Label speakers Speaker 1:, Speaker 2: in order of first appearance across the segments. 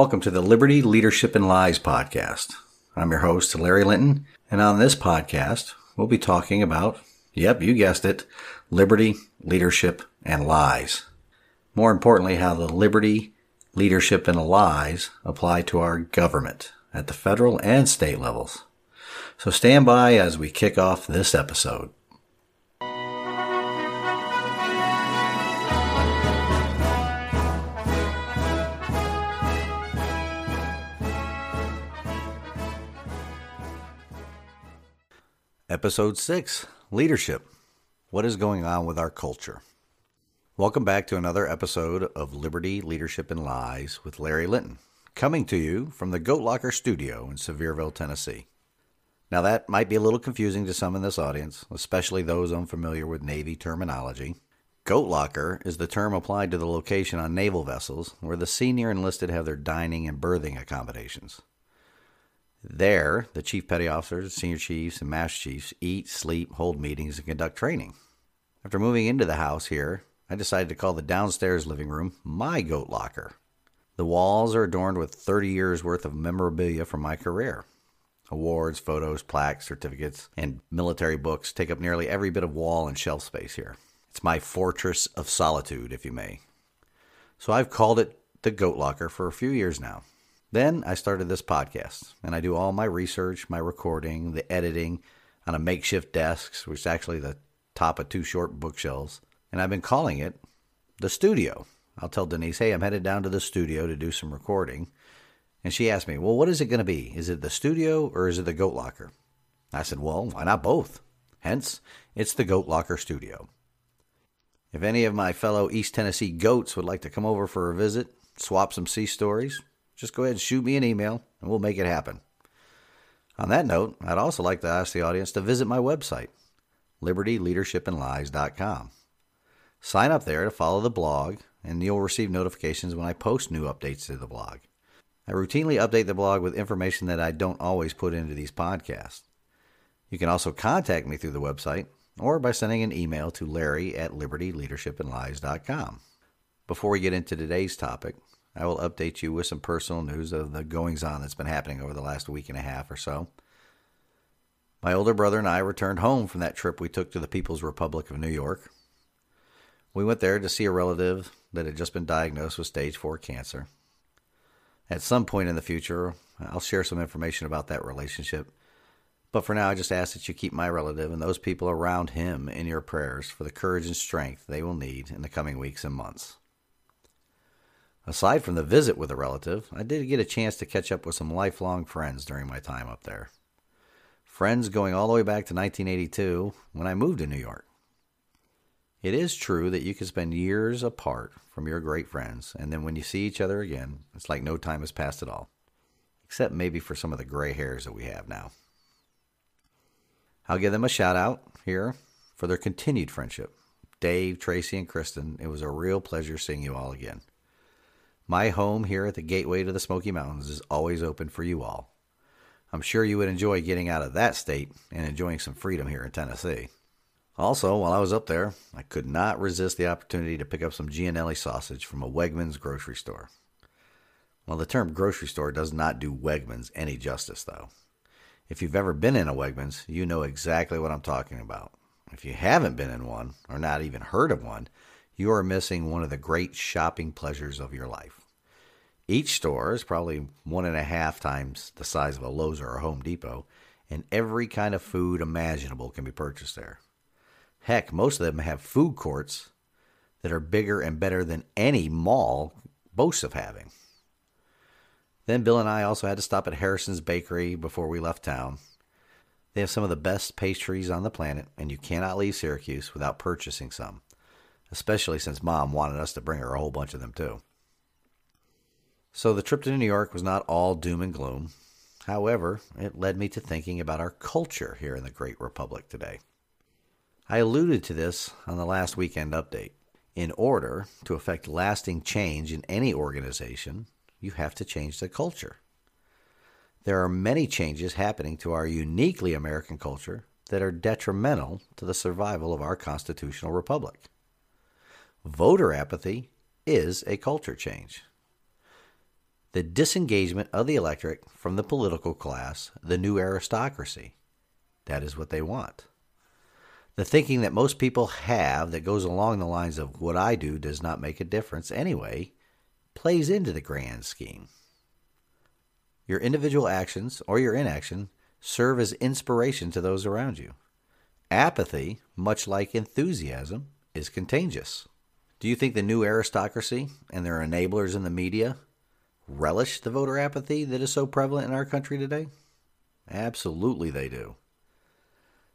Speaker 1: Welcome to the Liberty, Leadership, and Lies podcast. I'm your host, Larry Linton, and on this podcast, we'll be talking about, yep, you guessed it, liberty, leadership, and lies. More importantly, how the liberty, leadership, and lies apply to our government at the federal and state levels. So stand by as we kick off this episode. Episode 6 Leadership What is going on with our culture? Welcome back to another episode of Liberty, Leadership, and Lies with Larry Linton, coming to you from the Goat Locker studio in Sevierville, Tennessee. Now, that might be a little confusing to some in this audience, especially those unfamiliar with Navy terminology. Goat locker is the term applied to the location on naval vessels where the senior enlisted have their dining and berthing accommodations. There, the chief petty officers, senior chiefs, and master chiefs eat, sleep, hold meetings, and conduct training. After moving into the house here, I decided to call the downstairs living room my goat locker. The walls are adorned with 30 years worth of memorabilia from my career. Awards, photos, plaques, certificates, and military books take up nearly every bit of wall and shelf space here. It's my fortress of solitude, if you may. So I've called it the Goat Locker for a few years now. Then I started this podcast, and I do all my research, my recording, the editing on a makeshift desk, which is actually the top of two short bookshelves. And I've been calling it the studio. I'll tell Denise, hey, I'm headed down to the studio to do some recording. And she asked me, well, what is it going to be? Is it the studio or is it the goat locker? I said, well, why not both? Hence, it's the Goat Locker Studio. If any of my fellow East Tennessee goats would like to come over for a visit, swap some sea stories, just go ahead and shoot me an email and we'll make it happen. On that note, I'd also like to ask the audience to visit my website, libertyleadershipandlies.com. Sign up there to follow the blog, and you'll receive notifications when I post new updates to the blog. I routinely update the blog with information that I don't always put into these podcasts. You can also contact me through the website or by sending an email to larry at libertyleadershipandlies.com. Before we get into today's topic, I will update you with some personal news of the goings on that's been happening over the last week and a half or so. My older brother and I returned home from that trip we took to the People's Republic of New York. We went there to see a relative that had just been diagnosed with stage 4 cancer. At some point in the future, I'll share some information about that relationship. But for now, I just ask that you keep my relative and those people around him in your prayers for the courage and strength they will need in the coming weeks and months. Aside from the visit with a relative, I did get a chance to catch up with some lifelong friends during my time up there. Friends going all the way back to 1982 when I moved to New York. It is true that you can spend years apart from your great friends, and then when you see each other again, it's like no time has passed at all, except maybe for some of the gray hairs that we have now. I'll give them a shout out here for their continued friendship. Dave, Tracy, and Kristen, it was a real pleasure seeing you all again. My home here at the gateway to the Smoky Mountains is always open for you all. I'm sure you would enjoy getting out of that state and enjoying some freedom here in Tennessee. Also, while I was up there, I could not resist the opportunity to pick up some Gianelli sausage from a Wegmans grocery store. Well, the term grocery store does not do Wegmans any justice, though. If you've ever been in a Wegmans, you know exactly what I'm talking about. If you haven't been in one, or not even heard of one, you are missing one of the great shopping pleasures of your life. Each store is probably one and a half times the size of a Lowe's or a Home Depot, and every kind of food imaginable can be purchased there. Heck, most of them have food courts that are bigger and better than any mall boasts of having. Then Bill and I also had to stop at Harrison's Bakery before we left town. They have some of the best pastries on the planet, and you cannot leave Syracuse without purchasing some especially since mom wanted us to bring her a whole bunch of them too. So the trip to New York was not all doom and gloom. However, it led me to thinking about our culture here in the Great Republic today. I alluded to this on the last weekend update. In order to effect lasting change in any organization, you have to change the culture. There are many changes happening to our uniquely American culture that are detrimental to the survival of our constitutional republic. Voter apathy is a culture change. The disengagement of the electorate from the political class, the new aristocracy. That is what they want. The thinking that most people have that goes along the lines of what I do does not make a difference anyway plays into the grand scheme. Your individual actions or your inaction serve as inspiration to those around you. Apathy, much like enthusiasm, is contagious. Do you think the new aristocracy and their enablers in the media relish the voter apathy that is so prevalent in our country today? Absolutely, they do.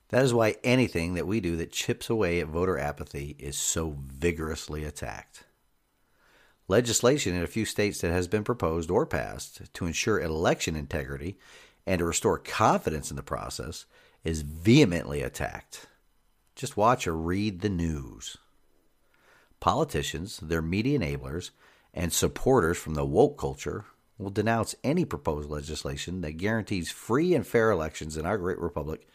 Speaker 1: That is why anything that we do that chips away at voter apathy is so vigorously attacked. Legislation in a few states that has been proposed or passed to ensure election integrity and to restore confidence in the process is vehemently attacked. Just watch or read the news. Politicians, their media enablers, and supporters from the woke culture will denounce any proposed legislation that guarantees free and fair elections in our great republic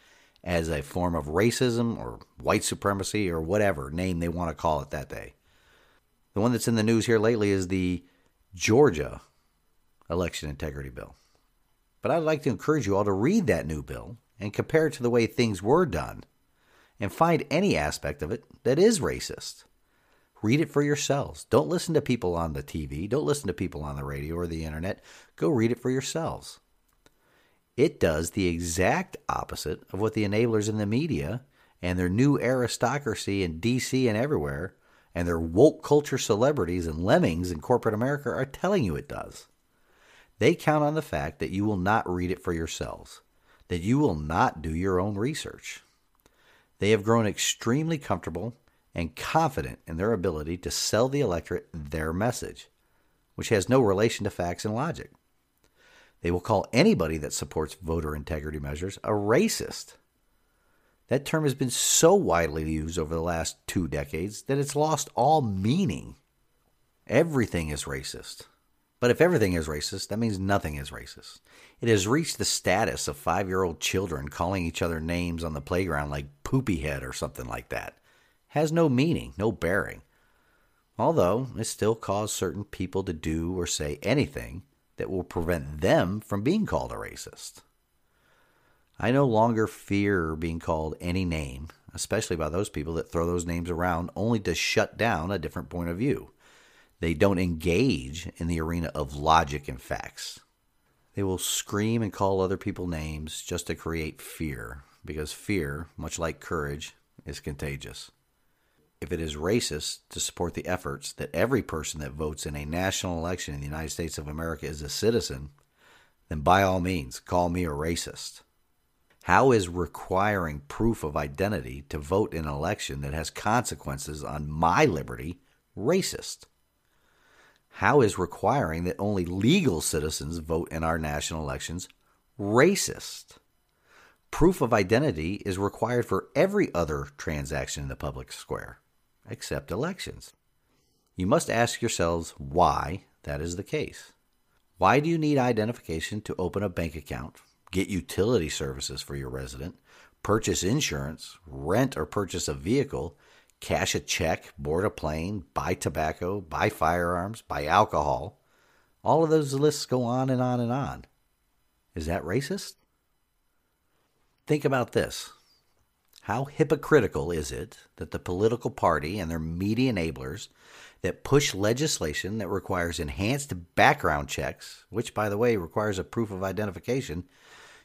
Speaker 1: as a form of racism or white supremacy or whatever name they want to call it that day. The one that's in the news here lately is the Georgia election integrity bill. But I'd like to encourage you all to read that new bill and compare it to the way things were done and find any aspect of it that is racist. Read it for yourselves. Don't listen to people on the TV. Don't listen to people on the radio or the internet. Go read it for yourselves. It does the exact opposite of what the enablers in the media and their new aristocracy in DC and everywhere and their woke culture celebrities and lemmings in corporate America are telling you it does. They count on the fact that you will not read it for yourselves, that you will not do your own research. They have grown extremely comfortable and confident in their ability to sell the electorate their message, which has no relation to facts and logic. They will call anybody that supports voter integrity measures a racist. That term has been so widely used over the last two decades that it's lost all meaning. Everything is racist. But if everything is racist, that means nothing is racist. It has reached the status of five year old children calling each other names on the playground like poopy head or something like that has no meaning, no bearing. Although it still causes certain people to do or say anything that will prevent them from being called a racist. I no longer fear being called any name, especially by those people that throw those names around only to shut down a different point of view. They don't engage in the arena of logic and facts. They will scream and call other people names just to create fear, because fear, much like courage, is contagious if it is racist to support the efforts that every person that votes in a national election in the United States of America is a citizen, then by all means, call me a racist. How is requiring proof of identity to vote in an election that has consequences on my liberty racist? How is requiring that only legal citizens vote in our national elections racist? Proof of identity is required for every other transaction in the public square except elections. You must ask yourselves why that is the case. Why do you need identification to open a bank account, get utility services for your resident, purchase insurance, rent or purchase a vehicle, cash a check, board a plane, buy tobacco, buy firearms, buy alcohol? All of those lists go on and on and on. Is that racist? Think about this. How hypocritical is it that the political party and their media enablers that push legislation that requires enhanced background checks, which, by the way, requires a proof of identification,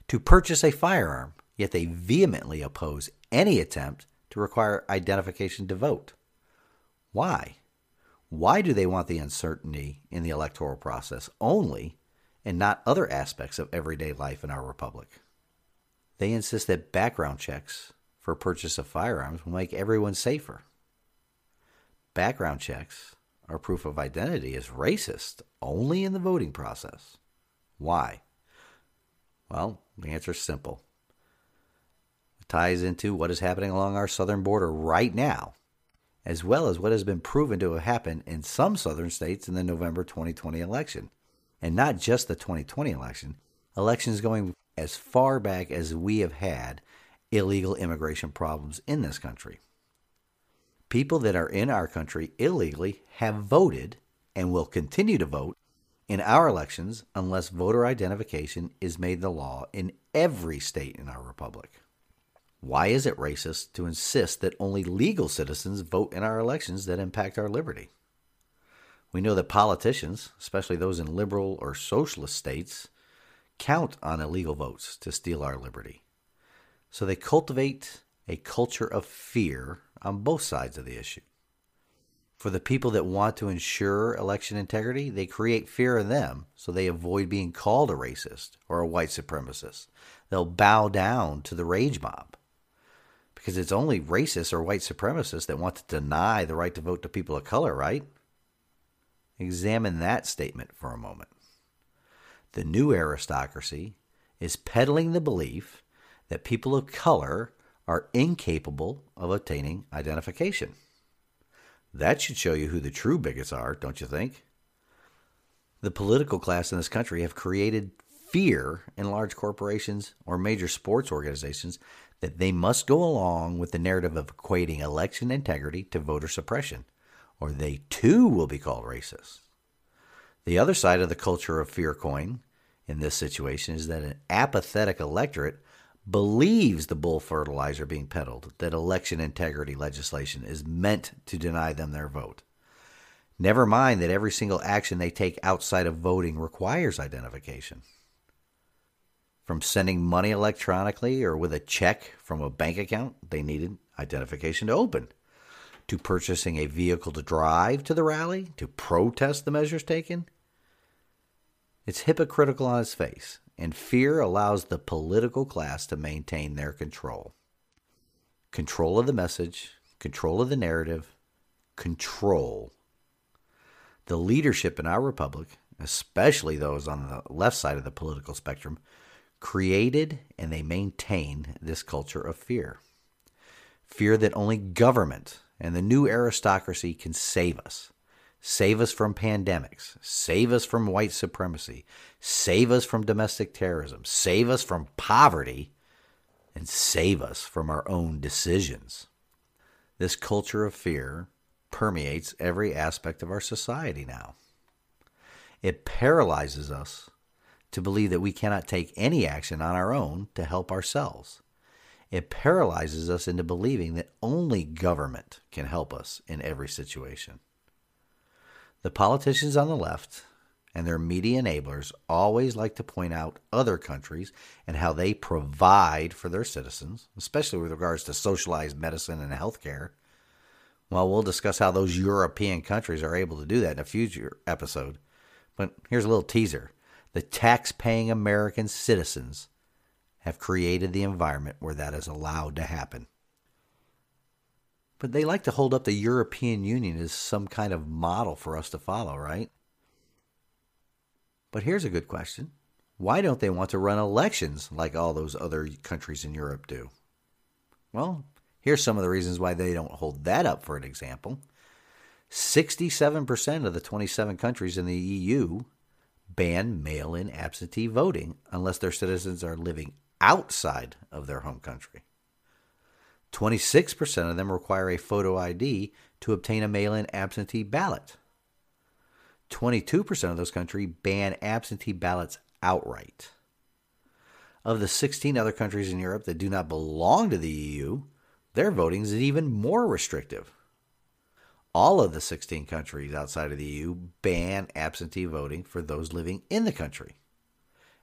Speaker 1: to purchase a firearm, yet they vehemently oppose any attempt to require identification to vote? Why? Why do they want the uncertainty in the electoral process only and not other aspects of everyday life in our republic? They insist that background checks for purchase of firearms will make everyone safer. Background checks or proof of identity is racist only in the voting process. Why? Well, the answer is simple. It ties into what is happening along our southern border right now, as well as what has been proven to have happened in some southern states in the November 2020 election. And not just the 2020 election, elections going as far back as we have had illegal immigration problems in this country. People that are in our country illegally have voted and will continue to vote in our elections unless voter identification is made the law in every state in our republic. Why is it racist to insist that only legal citizens vote in our elections that impact our liberty? We know that politicians, especially those in liberal or socialist states, count on illegal votes to steal our liberty. So they cultivate a culture of fear on both sides of the issue. For the people that want to ensure election integrity, they create fear in them so they avoid being called a racist or a white supremacist. They'll bow down to the rage mob. Because it's only racists or white supremacists that want to deny the right to vote to people of color, right? Examine that statement for a moment. The new aristocracy is peddling the belief that people of color are incapable of obtaining identification. That should show you who the true bigots are, don't you think? The political class in this country have created fear in large corporations or major sports organizations that they must go along with the narrative of equating election integrity to voter suppression, or they too will be called racist. The other side of the culture of fear coin in this situation is that an apathetic electorate believes the bull fertilizer being peddled that election integrity legislation is meant to deny them their vote. Never mind that every single action they take outside of voting requires identification. From sending money electronically or with a check from a bank account, they needed identification to open. To purchasing a vehicle to drive to the rally, to protest the measures taken. It's hypocritical on its face and fear allows the political class to maintain their control. Control of the message, control of the narrative, control. The leadership in our republic, especially those on the left side of the political spectrum, created and they maintain this culture of fear. Fear that only government and the new aristocracy can save us. Save us from pandemics. Save us from white supremacy. Save us from domestic terrorism. Save us from poverty. And save us from our own decisions. This culture of fear permeates every aspect of our society now. It paralyzes us to believe that we cannot take any action on our own to help ourselves. It paralyzes us into believing that only government can help us in every situation. The politicians on the left and their media enablers always like to point out other countries and how they provide for their citizens, especially with regards to socialized medicine and healthcare. Well, we'll discuss how those European countries are able to do that in a future episode. But here's a little teaser the tax paying American citizens have created the environment where that is allowed to happen. But they like to hold up the European Union as some kind of model for us to follow, right? But here's a good question why don't they want to run elections like all those other countries in Europe do? Well, here's some of the reasons why they don't hold that up for an example. 67% of the 27 countries in the EU ban mail in absentee voting unless their citizens are living outside of their home country. 26% of them require a photo ID to obtain a mail in absentee ballot. 22% of those countries ban absentee ballots outright. Of the 16 other countries in Europe that do not belong to the EU, their voting is even more restrictive. All of the 16 countries outside of the EU ban absentee voting for those living in the country,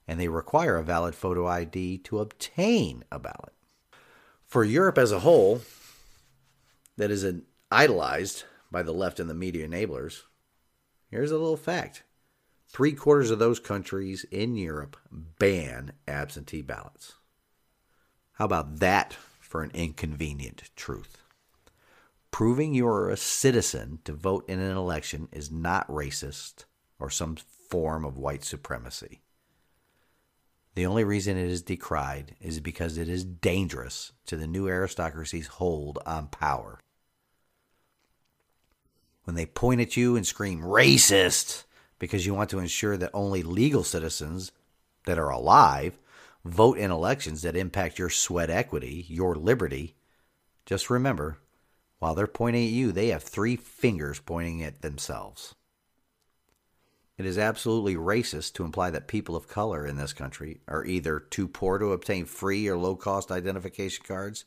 Speaker 1: and they require a valid photo ID to obtain a ballot for Europe as a whole, that is idolized by the left and the media enablers, here's a little fact. Three quarters of those countries in Europe ban absentee ballots. How about that for an inconvenient truth? Proving you're a citizen to vote in an election is not racist or some form of white supremacy. The only reason it is decried is because it is dangerous to the new aristocracy's hold on power. When they point at you and scream racist because you want to ensure that only legal citizens that are alive vote in elections that impact your sweat equity, your liberty, just remember while they're pointing at you, they have three fingers pointing at themselves. It is absolutely racist to imply that people of color in this country are either too poor to obtain free or low cost identification cards,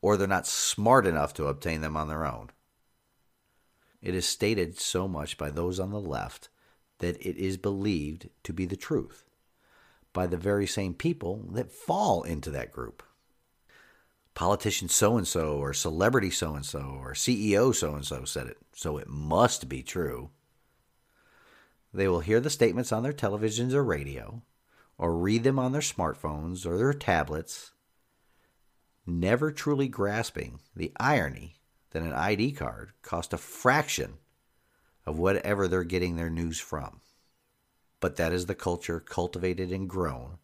Speaker 1: or they're not smart enough to obtain them on their own. It is stated so much by those on the left that it is believed to be the truth by the very same people that fall into that group. Politician so and so, or celebrity so and so, or CEO so and so said it, so it must be true. They will hear the statements on their televisions or radio, or read them on their smartphones or their tablets, never truly grasping the irony that an ID card costs a fraction of whatever they're getting their news from. But that is the culture cultivated and grown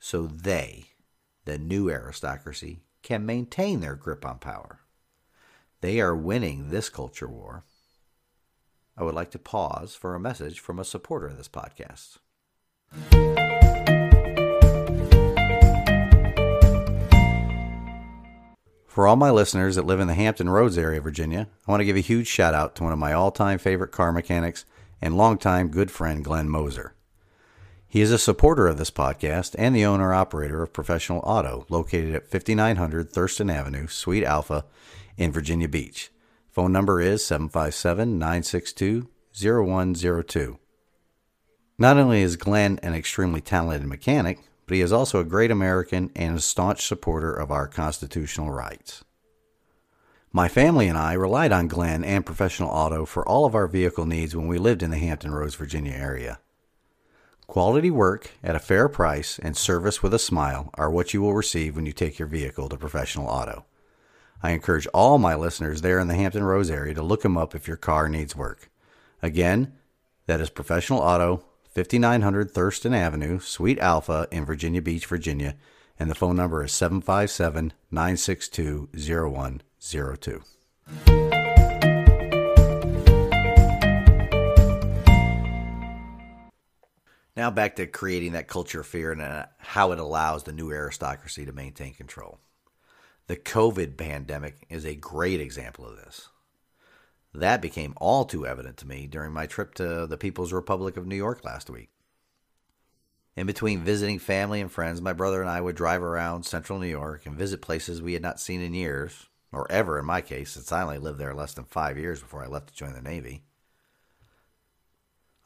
Speaker 1: so they, the new aristocracy, can maintain their grip on power. They are winning this culture war I would like to pause for a message from a supporter of this podcast. For all my listeners that live in the Hampton Roads area of Virginia, I want to give a huge shout out to one of my all time favorite car mechanics and longtime good friend, Glenn Moser. He is a supporter of this podcast and the owner operator of Professional Auto, located at 5900 Thurston Avenue, Suite Alpha, in Virginia Beach. Phone number is 757 962 0102. Not only is Glenn an extremely talented mechanic, but he is also a great American and a staunch supporter of our constitutional rights. My family and I relied on Glenn and Professional Auto for all of our vehicle needs when we lived in the Hampton Roads, Virginia area. Quality work at a fair price and service with a smile are what you will receive when you take your vehicle to Professional Auto. I encourage all my listeners there in the Hampton Roads area to look them up if your car needs work. Again, that is Professional Auto, 5900 Thurston Avenue, Suite Alpha in Virginia Beach, Virginia, and the phone number is 757 962 0102. Now back to creating that culture of fear and uh, how it allows the new aristocracy to maintain control. The COVID pandemic is a great example of this. That became all too evident to me during my trip to the People's Republic of New York last week. In between visiting family and friends, my brother and I would drive around central New York and visit places we had not seen in years, or ever in my case, since I only lived there less than five years before I left to join the Navy.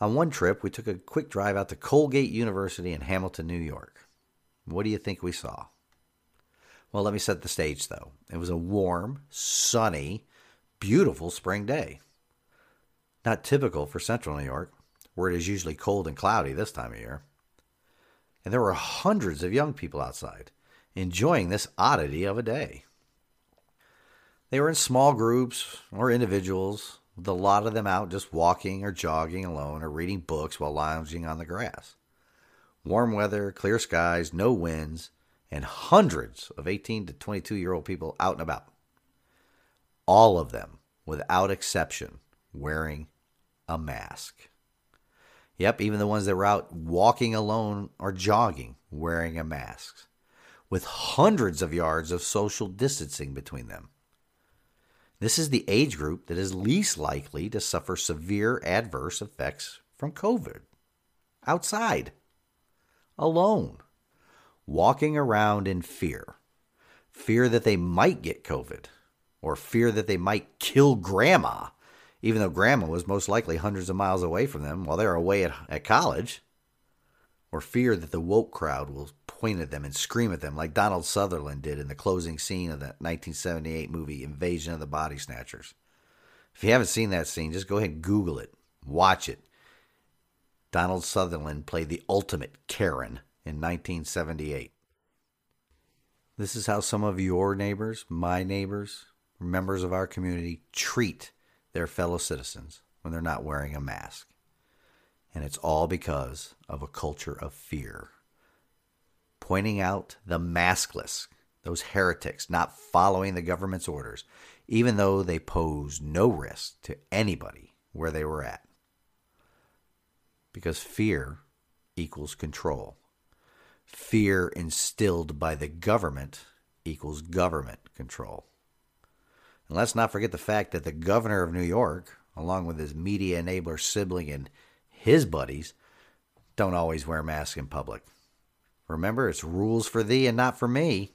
Speaker 1: On one trip, we took a quick drive out to Colgate University in Hamilton, New York. What do you think we saw? Well, let me set the stage though. It was a warm, sunny, beautiful spring day. Not typical for central New York, where it is usually cold and cloudy this time of year. And there were hundreds of young people outside, enjoying this oddity of a day. They were in small groups or individuals, with a lot of them out just walking or jogging alone or reading books while lounging on the grass. Warm weather, clear skies, no winds, and hundreds of 18 to 22 year old people out and about. All of them, without exception, wearing a mask. Yep, even the ones that were out walking alone or jogging wearing a mask, with hundreds of yards of social distancing between them. This is the age group that is least likely to suffer severe adverse effects from COVID. Outside, alone walking around in fear fear that they might get COVID or fear that they might kill grandma, even though grandma was most likely hundreds of miles away from them while they're away at, at college, or fear that the woke crowd will point at them and scream at them like Donald Sutherland did in the closing scene of the 1978 movie Invasion of the Body Snatchers. If you haven't seen that scene, just go ahead and Google it, watch it. Donald Sutherland played the ultimate Karen in 1978. This is how some of your neighbors, my neighbors, members of our community treat their fellow citizens when they're not wearing a mask. And it's all because of a culture of fear. Pointing out the maskless, those heretics not following the government's orders, even though they pose no risk to anybody where they were at. Because fear equals control fear instilled by the government equals government control. And let's not forget the fact that the governor of New York, along with his media enabler sibling and his buddies don't always wear masks in public. Remember, it's rules for thee and not for me.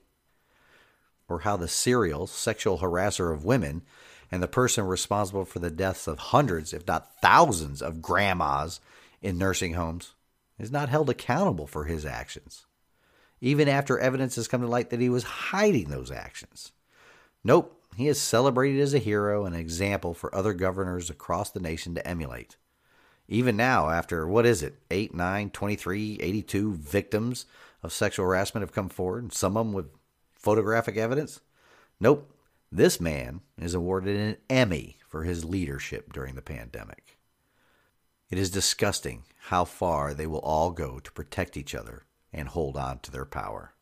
Speaker 1: Or how the serial sexual harasser of women and the person responsible for the deaths of hundreds, if not thousands, of grandmas in nursing homes is not held accountable for his actions, even after evidence has come to light that he was hiding those actions. Nope, he is celebrated as a hero and an example for other governors across the nation to emulate. Even now, after what is it, 8, 9, 23, 82 victims of sexual harassment have come forward, and some of them with photographic evidence? Nope, this man is awarded an Emmy for his leadership during the pandemic. It is disgusting how far they will all go to protect each other and hold on to their power.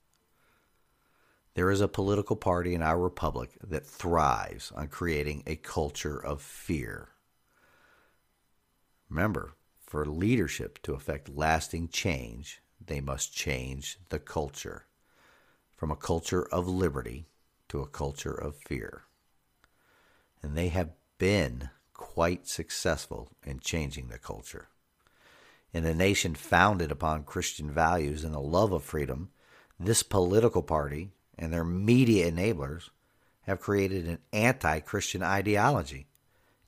Speaker 1: There is a political party in our republic that thrives on creating a culture of fear. Remember, for leadership to affect lasting change, they must change the culture from a culture of liberty to a culture of fear. And they have been quite successful in changing the culture. In a nation founded upon Christian values and the love of freedom, this political party and their media enablers have created an anti Christian ideology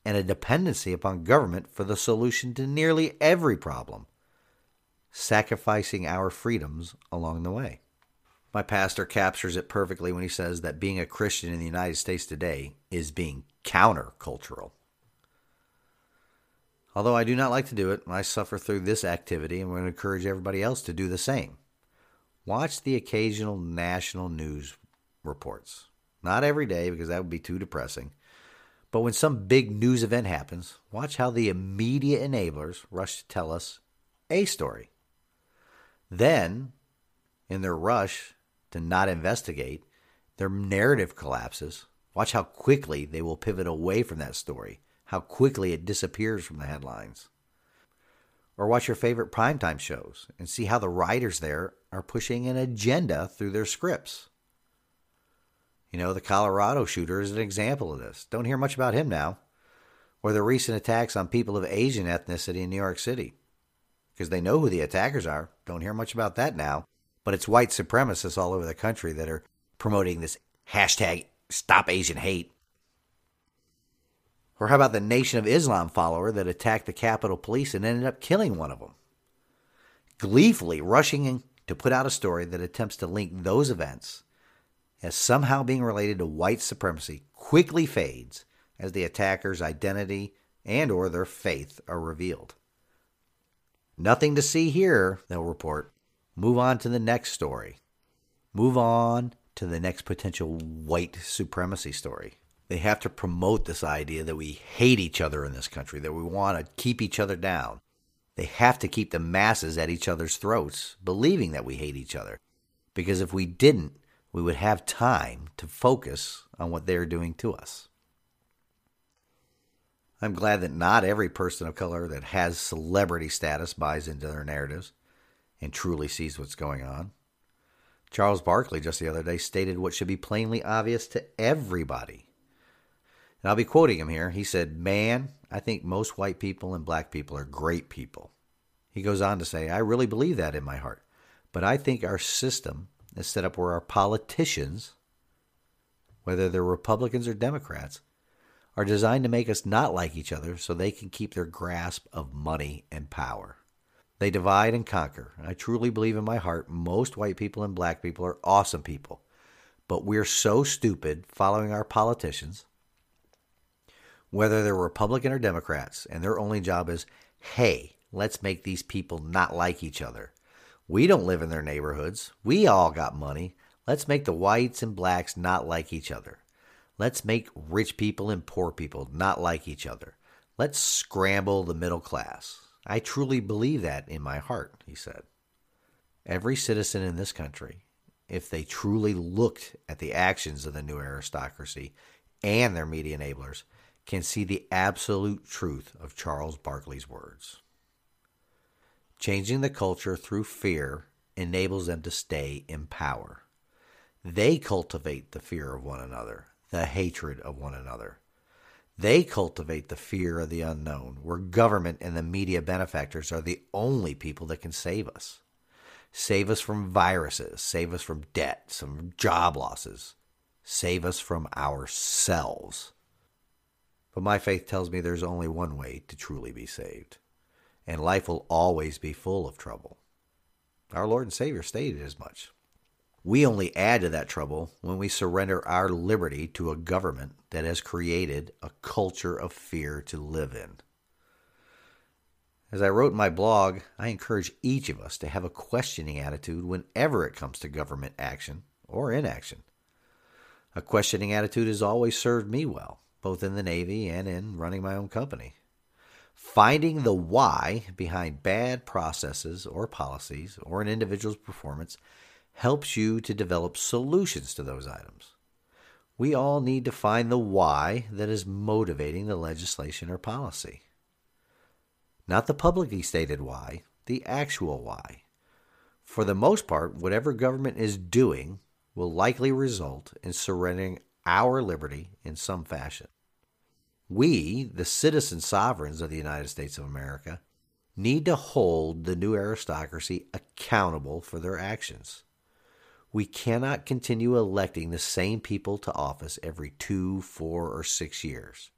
Speaker 1: and a dependency upon government for the solution to nearly every problem, sacrificing our freedoms along the way. My pastor captures it perfectly when he says that being a Christian in the United States today is being countercultural. Although I do not like to do it, I suffer through this activity and would encourage everybody else to do the same. Watch the occasional national news reports. Not every day because that would be too depressing. But when some big news event happens, watch how the immediate enablers rush to tell us a story. Then, in their rush to not investigate, their narrative collapses. Watch how quickly they will pivot away from that story, how quickly it disappears from the headlines. Or watch your favorite primetime shows and see how the writers there are pushing an agenda through their scripts. You know, the Colorado shooter is an example of this. Don't hear much about him now. Or the recent attacks on people of Asian ethnicity in New York City. Because they know who the attackers are. Don't hear much about that now but it's white supremacists all over the country that are promoting this hashtag stop Asian hate. Or how about the Nation of Islam follower that attacked the Capitol Police and ended up killing one of them? Gleefully rushing in to put out a story that attempts to link those events as somehow being related to white supremacy quickly fades as the attacker's identity and or their faith are revealed. Nothing to see here, they'll report, Move on to the next story. Move on to the next potential white supremacy story. They have to promote this idea that we hate each other in this country, that we want to keep each other down. They have to keep the masses at each other's throats, believing that we hate each other. Because if we didn't, we would have time to focus on what they're doing to us. I'm glad that not every person of color that has celebrity status buys into their narratives and truly sees what's going on. Charles Barkley just the other day stated what should be plainly obvious to everybody. And I'll be quoting him here. He said, Man, I think most white people and black people are great people. He goes on to say, I really believe that in my heart. But I think our system is set up where our politicians, whether they're Republicans or Democrats, are designed to make us not like each other so they can keep their grasp of money and power. They divide and conquer. I truly believe in my heart most white people and black people are awesome people. But we're so stupid following our politicians, whether they're Republican or Democrats, and their only job is, hey, let's make these people not like each other. We don't live in their neighborhoods. We all got money. Let's make the whites and blacks not like each other. Let's make rich people and poor people not like each other. Let's scramble the middle class. I truly believe that in my heart, he said. Every citizen in this country, if they truly looked at the actions of the new aristocracy and their media enablers, can see the absolute truth of Charles Barkley's words. Changing the culture through fear enables them to stay in power. They cultivate the fear of one another, the hatred of one another. They cultivate the fear of the unknown, where government and the media benefactors are the only people that can save us. Save us from viruses, save us from debt, some job losses, save us from ourselves. But my faith tells me there's only one way to truly be saved, and life will always be full of trouble. Our Lord and Savior stated as much. We only add to that trouble when we surrender our liberty to a government that has created a culture of fear to live in. As I wrote in my blog, I encourage each of us to have a questioning attitude whenever it comes to government action or inaction. A questioning attitude has always served me well, both in the Navy and in running my own company. Finding the why behind bad processes or policies or an individual's performance helps you to develop solutions to those items. We all need to find the why that is motivating the legislation or policy. Not the publicly stated why, the actual why. For the most part, whatever government is doing will likely result in surrendering our liberty in some fashion. We, the citizen sovereigns of the United States of America, need to hold the new aristocracy accountable for their actions. We cannot continue electing the same people to office every two, four, or six years.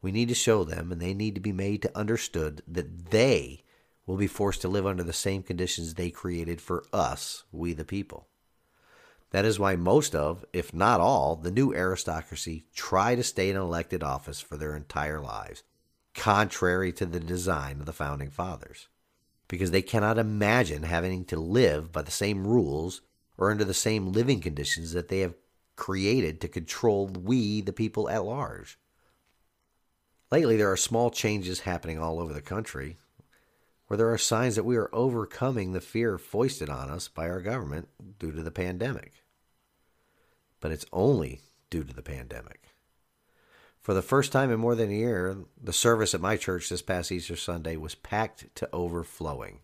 Speaker 1: We need to show them, and they need to be made to understood that they will be forced to live under the same conditions they created for us, we the people. That is why most of, if not all, the new aristocracy try to stay in elected office for their entire lives, contrary to the design of the founding fathers, because they cannot imagine having to live by the same rules or under the same living conditions that they have created to control we, the people at large. Lately, there are small changes happening all over the country where there are signs that we are overcoming the fear foisted on us by our government due to the pandemic. But it's only due to the pandemic. For the first time in more than a year, the service at my church this past Easter Sunday was packed to overflowing.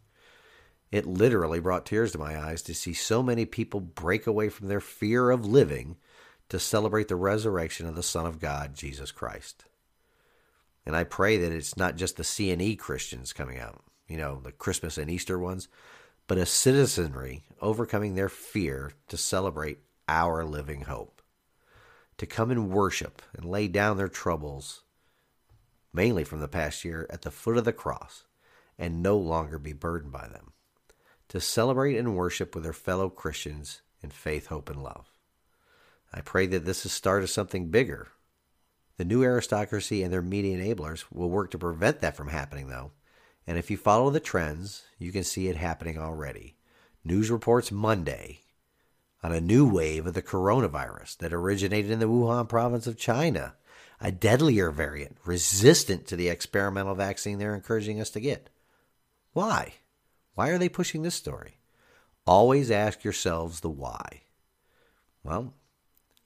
Speaker 1: It literally brought tears to my eyes to see so many people break away from their fear of living to celebrate the resurrection of the Son of God, Jesus Christ. And I pray that it's not just the CNE Christians coming out, you know, the Christmas and Easter ones, but a citizenry overcoming their fear to celebrate our living hope, to come and worship and lay down their troubles, mainly from the past year, at the foot of the cross and no longer be burdened by them to celebrate and worship with their fellow Christians in faith, hope, and love. I pray that this is start of something bigger. The new aristocracy and their media enablers will work to prevent that from happening, though. And if you follow the trends, you can see it happening already. News reports Monday on a new wave of the coronavirus that originated in the Wuhan province of China, a deadlier variant resistant to the experimental vaccine they're encouraging us to get. Why? Why are they pushing this story? Always ask yourselves the why. Well,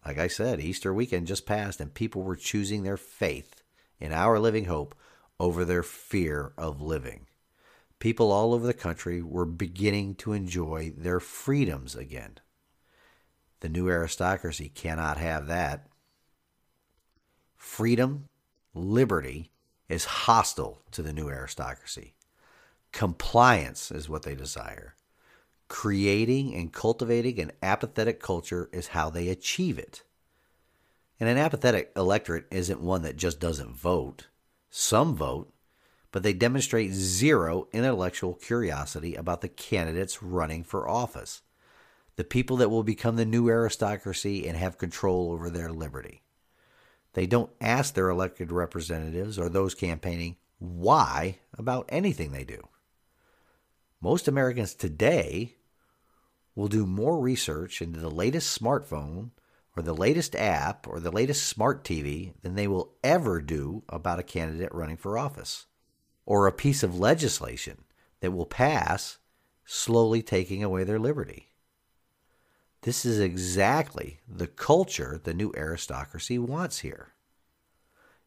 Speaker 1: like I said, Easter weekend just passed and people were choosing their faith in our living hope over their fear of living. People all over the country were beginning to enjoy their freedoms again. The new aristocracy cannot have that. Freedom, liberty, is hostile to the new aristocracy. Compliance is what they desire. Creating and cultivating an apathetic culture is how they achieve it. And an apathetic electorate isn't one that just doesn't vote. Some vote, but they demonstrate zero intellectual curiosity about the candidates running for office, the people that will become the new aristocracy and have control over their liberty. They don't ask their elected representatives or those campaigning why about anything they do. Most Americans today will do more research into the latest smartphone or the latest app or the latest smart TV than they will ever do about a candidate running for office or a piece of legislation that will pass, slowly taking away their liberty. This is exactly the culture the new aristocracy wants here.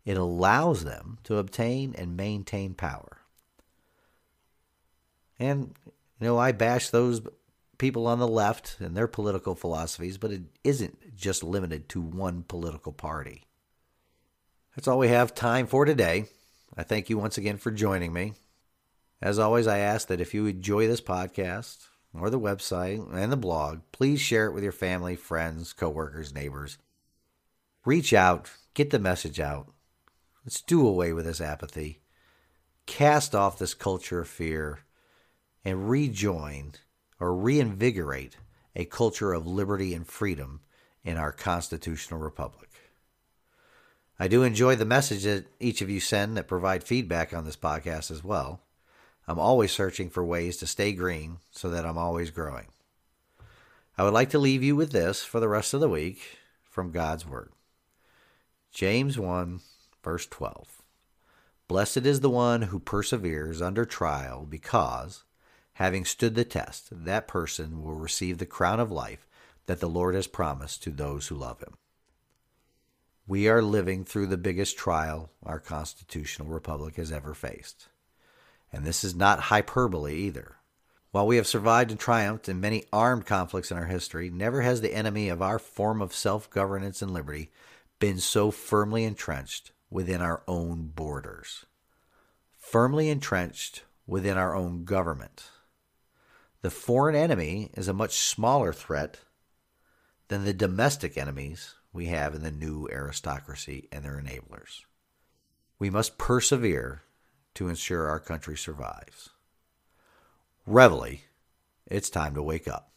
Speaker 1: It allows them to obtain and maintain power. And, you know, I bash those people on the left and their political philosophies, but it isn't just limited to one political party. That's all we have time for today. I thank you once again for joining me. As always, I ask that if you enjoy this podcast or the website and the blog, please share it with your family, friends, coworkers, neighbors. Reach out, get the message out. Let's do away with this apathy. Cast off this culture of fear and rejoin or reinvigorate a culture of liberty and freedom in our constitutional republic. I do enjoy the message that each of you send that provide feedback on this podcast as well. I'm always searching for ways to stay green so that I'm always growing. I would like to leave you with this for the rest of the week from God's Word. James 1, verse 12. Blessed is the one who perseveres under trial, because, having stood the test, that person will receive the crown of life that the Lord has promised to those who love him. We are living through the biggest trial our constitutional republic has ever faced. And this is not hyperbole either. While we have survived and triumphed in many armed conflicts in our history, never has the enemy of our form of self governance and liberty been so firmly entrenched within our own borders, firmly entrenched within our own government. The foreign enemy is a much smaller threat than the domestic enemies we have in the new aristocracy and their enablers. We must persevere to ensure our country survives. Reveille, it's time to wake up.